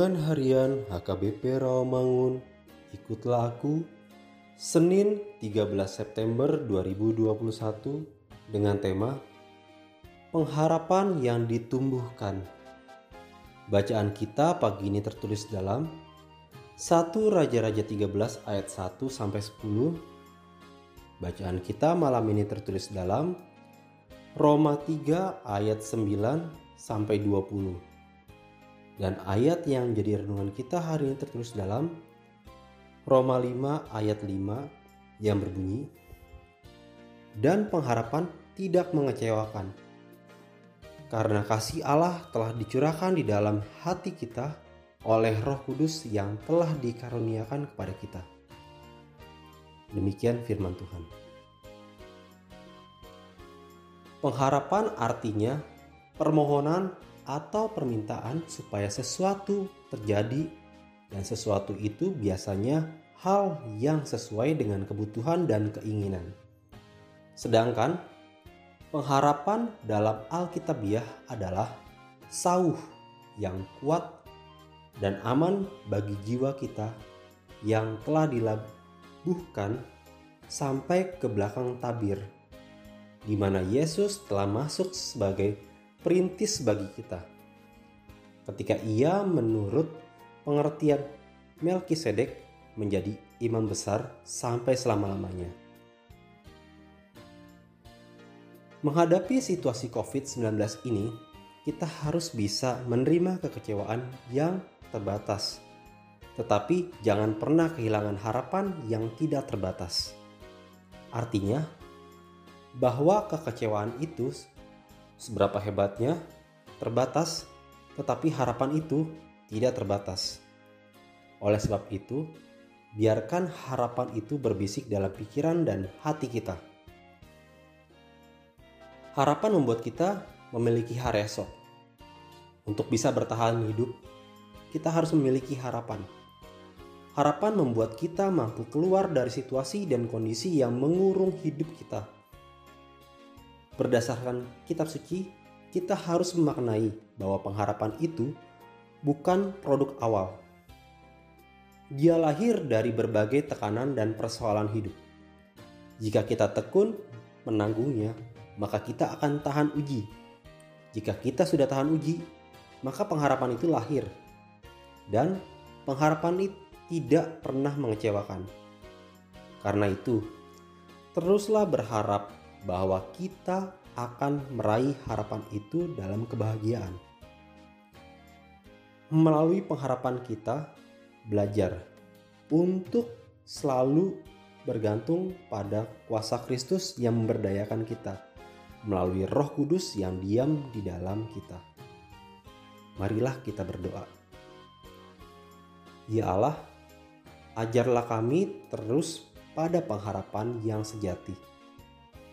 Renungan Harian HKBP Rawamangun. Ikutlah aku Senin 13 September 2021 dengan tema Pengharapan yang ditumbuhkan. Bacaan kita pagi ini tertulis dalam 1 Raja-Raja 13 ayat 1 sampai 10 Bacaan kita malam ini tertulis dalam Roma 3 ayat 9 sampai 20 dan ayat yang jadi renungan kita hari ini tertulis dalam Roma 5 ayat 5 yang berbunyi Dan pengharapan tidak mengecewakan karena kasih Allah telah dicurahkan di dalam hati kita oleh Roh Kudus yang telah dikaruniakan kepada kita. Demikian firman Tuhan. Pengharapan artinya permohonan atau permintaan supaya sesuatu terjadi dan sesuatu itu biasanya hal yang sesuai dengan kebutuhan dan keinginan. Sedangkan pengharapan dalam Alkitabiah adalah sauh yang kuat dan aman bagi jiwa kita yang telah dilabuhkan sampai ke belakang tabir di mana Yesus telah masuk sebagai perintis bagi kita. Ketika ia menurut pengertian Melkisedek menjadi imam besar sampai selama-lamanya. Menghadapi situasi COVID-19 ini, kita harus bisa menerima kekecewaan yang terbatas. Tetapi jangan pernah kehilangan harapan yang tidak terbatas. Artinya, bahwa kekecewaan itu seberapa hebatnya terbatas, tetapi harapan itu tidak terbatas. Oleh sebab itu, biarkan harapan itu berbisik dalam pikiran dan hati kita. Harapan membuat kita memiliki hari esok. Untuk bisa bertahan hidup, kita harus memiliki harapan. Harapan membuat kita mampu keluar dari situasi dan kondisi yang mengurung hidup kita Berdasarkan kitab suci, kita harus memaknai bahwa pengharapan itu bukan produk awal. Dia lahir dari berbagai tekanan dan persoalan hidup. Jika kita tekun menanggungnya, maka kita akan tahan uji. Jika kita sudah tahan uji, maka pengharapan itu lahir. Dan pengharapan itu tidak pernah mengecewakan. Karena itu, teruslah berharap bahwa kita akan meraih harapan itu dalam kebahagiaan. Melalui pengharapan kita, belajar untuk selalu bergantung pada kuasa Kristus yang memberdayakan kita melalui Roh Kudus yang diam di dalam kita. Marilah kita berdoa. Ya Allah, ajarlah kami terus pada pengharapan yang sejati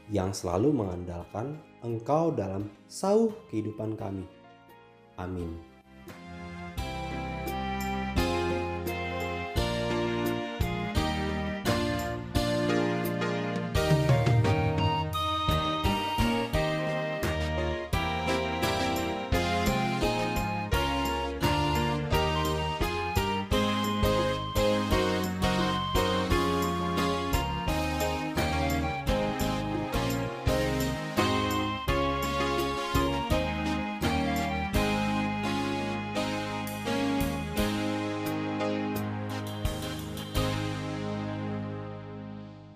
yang selalu mengandalkan Engkau dalam sauh kehidupan kami. Amin.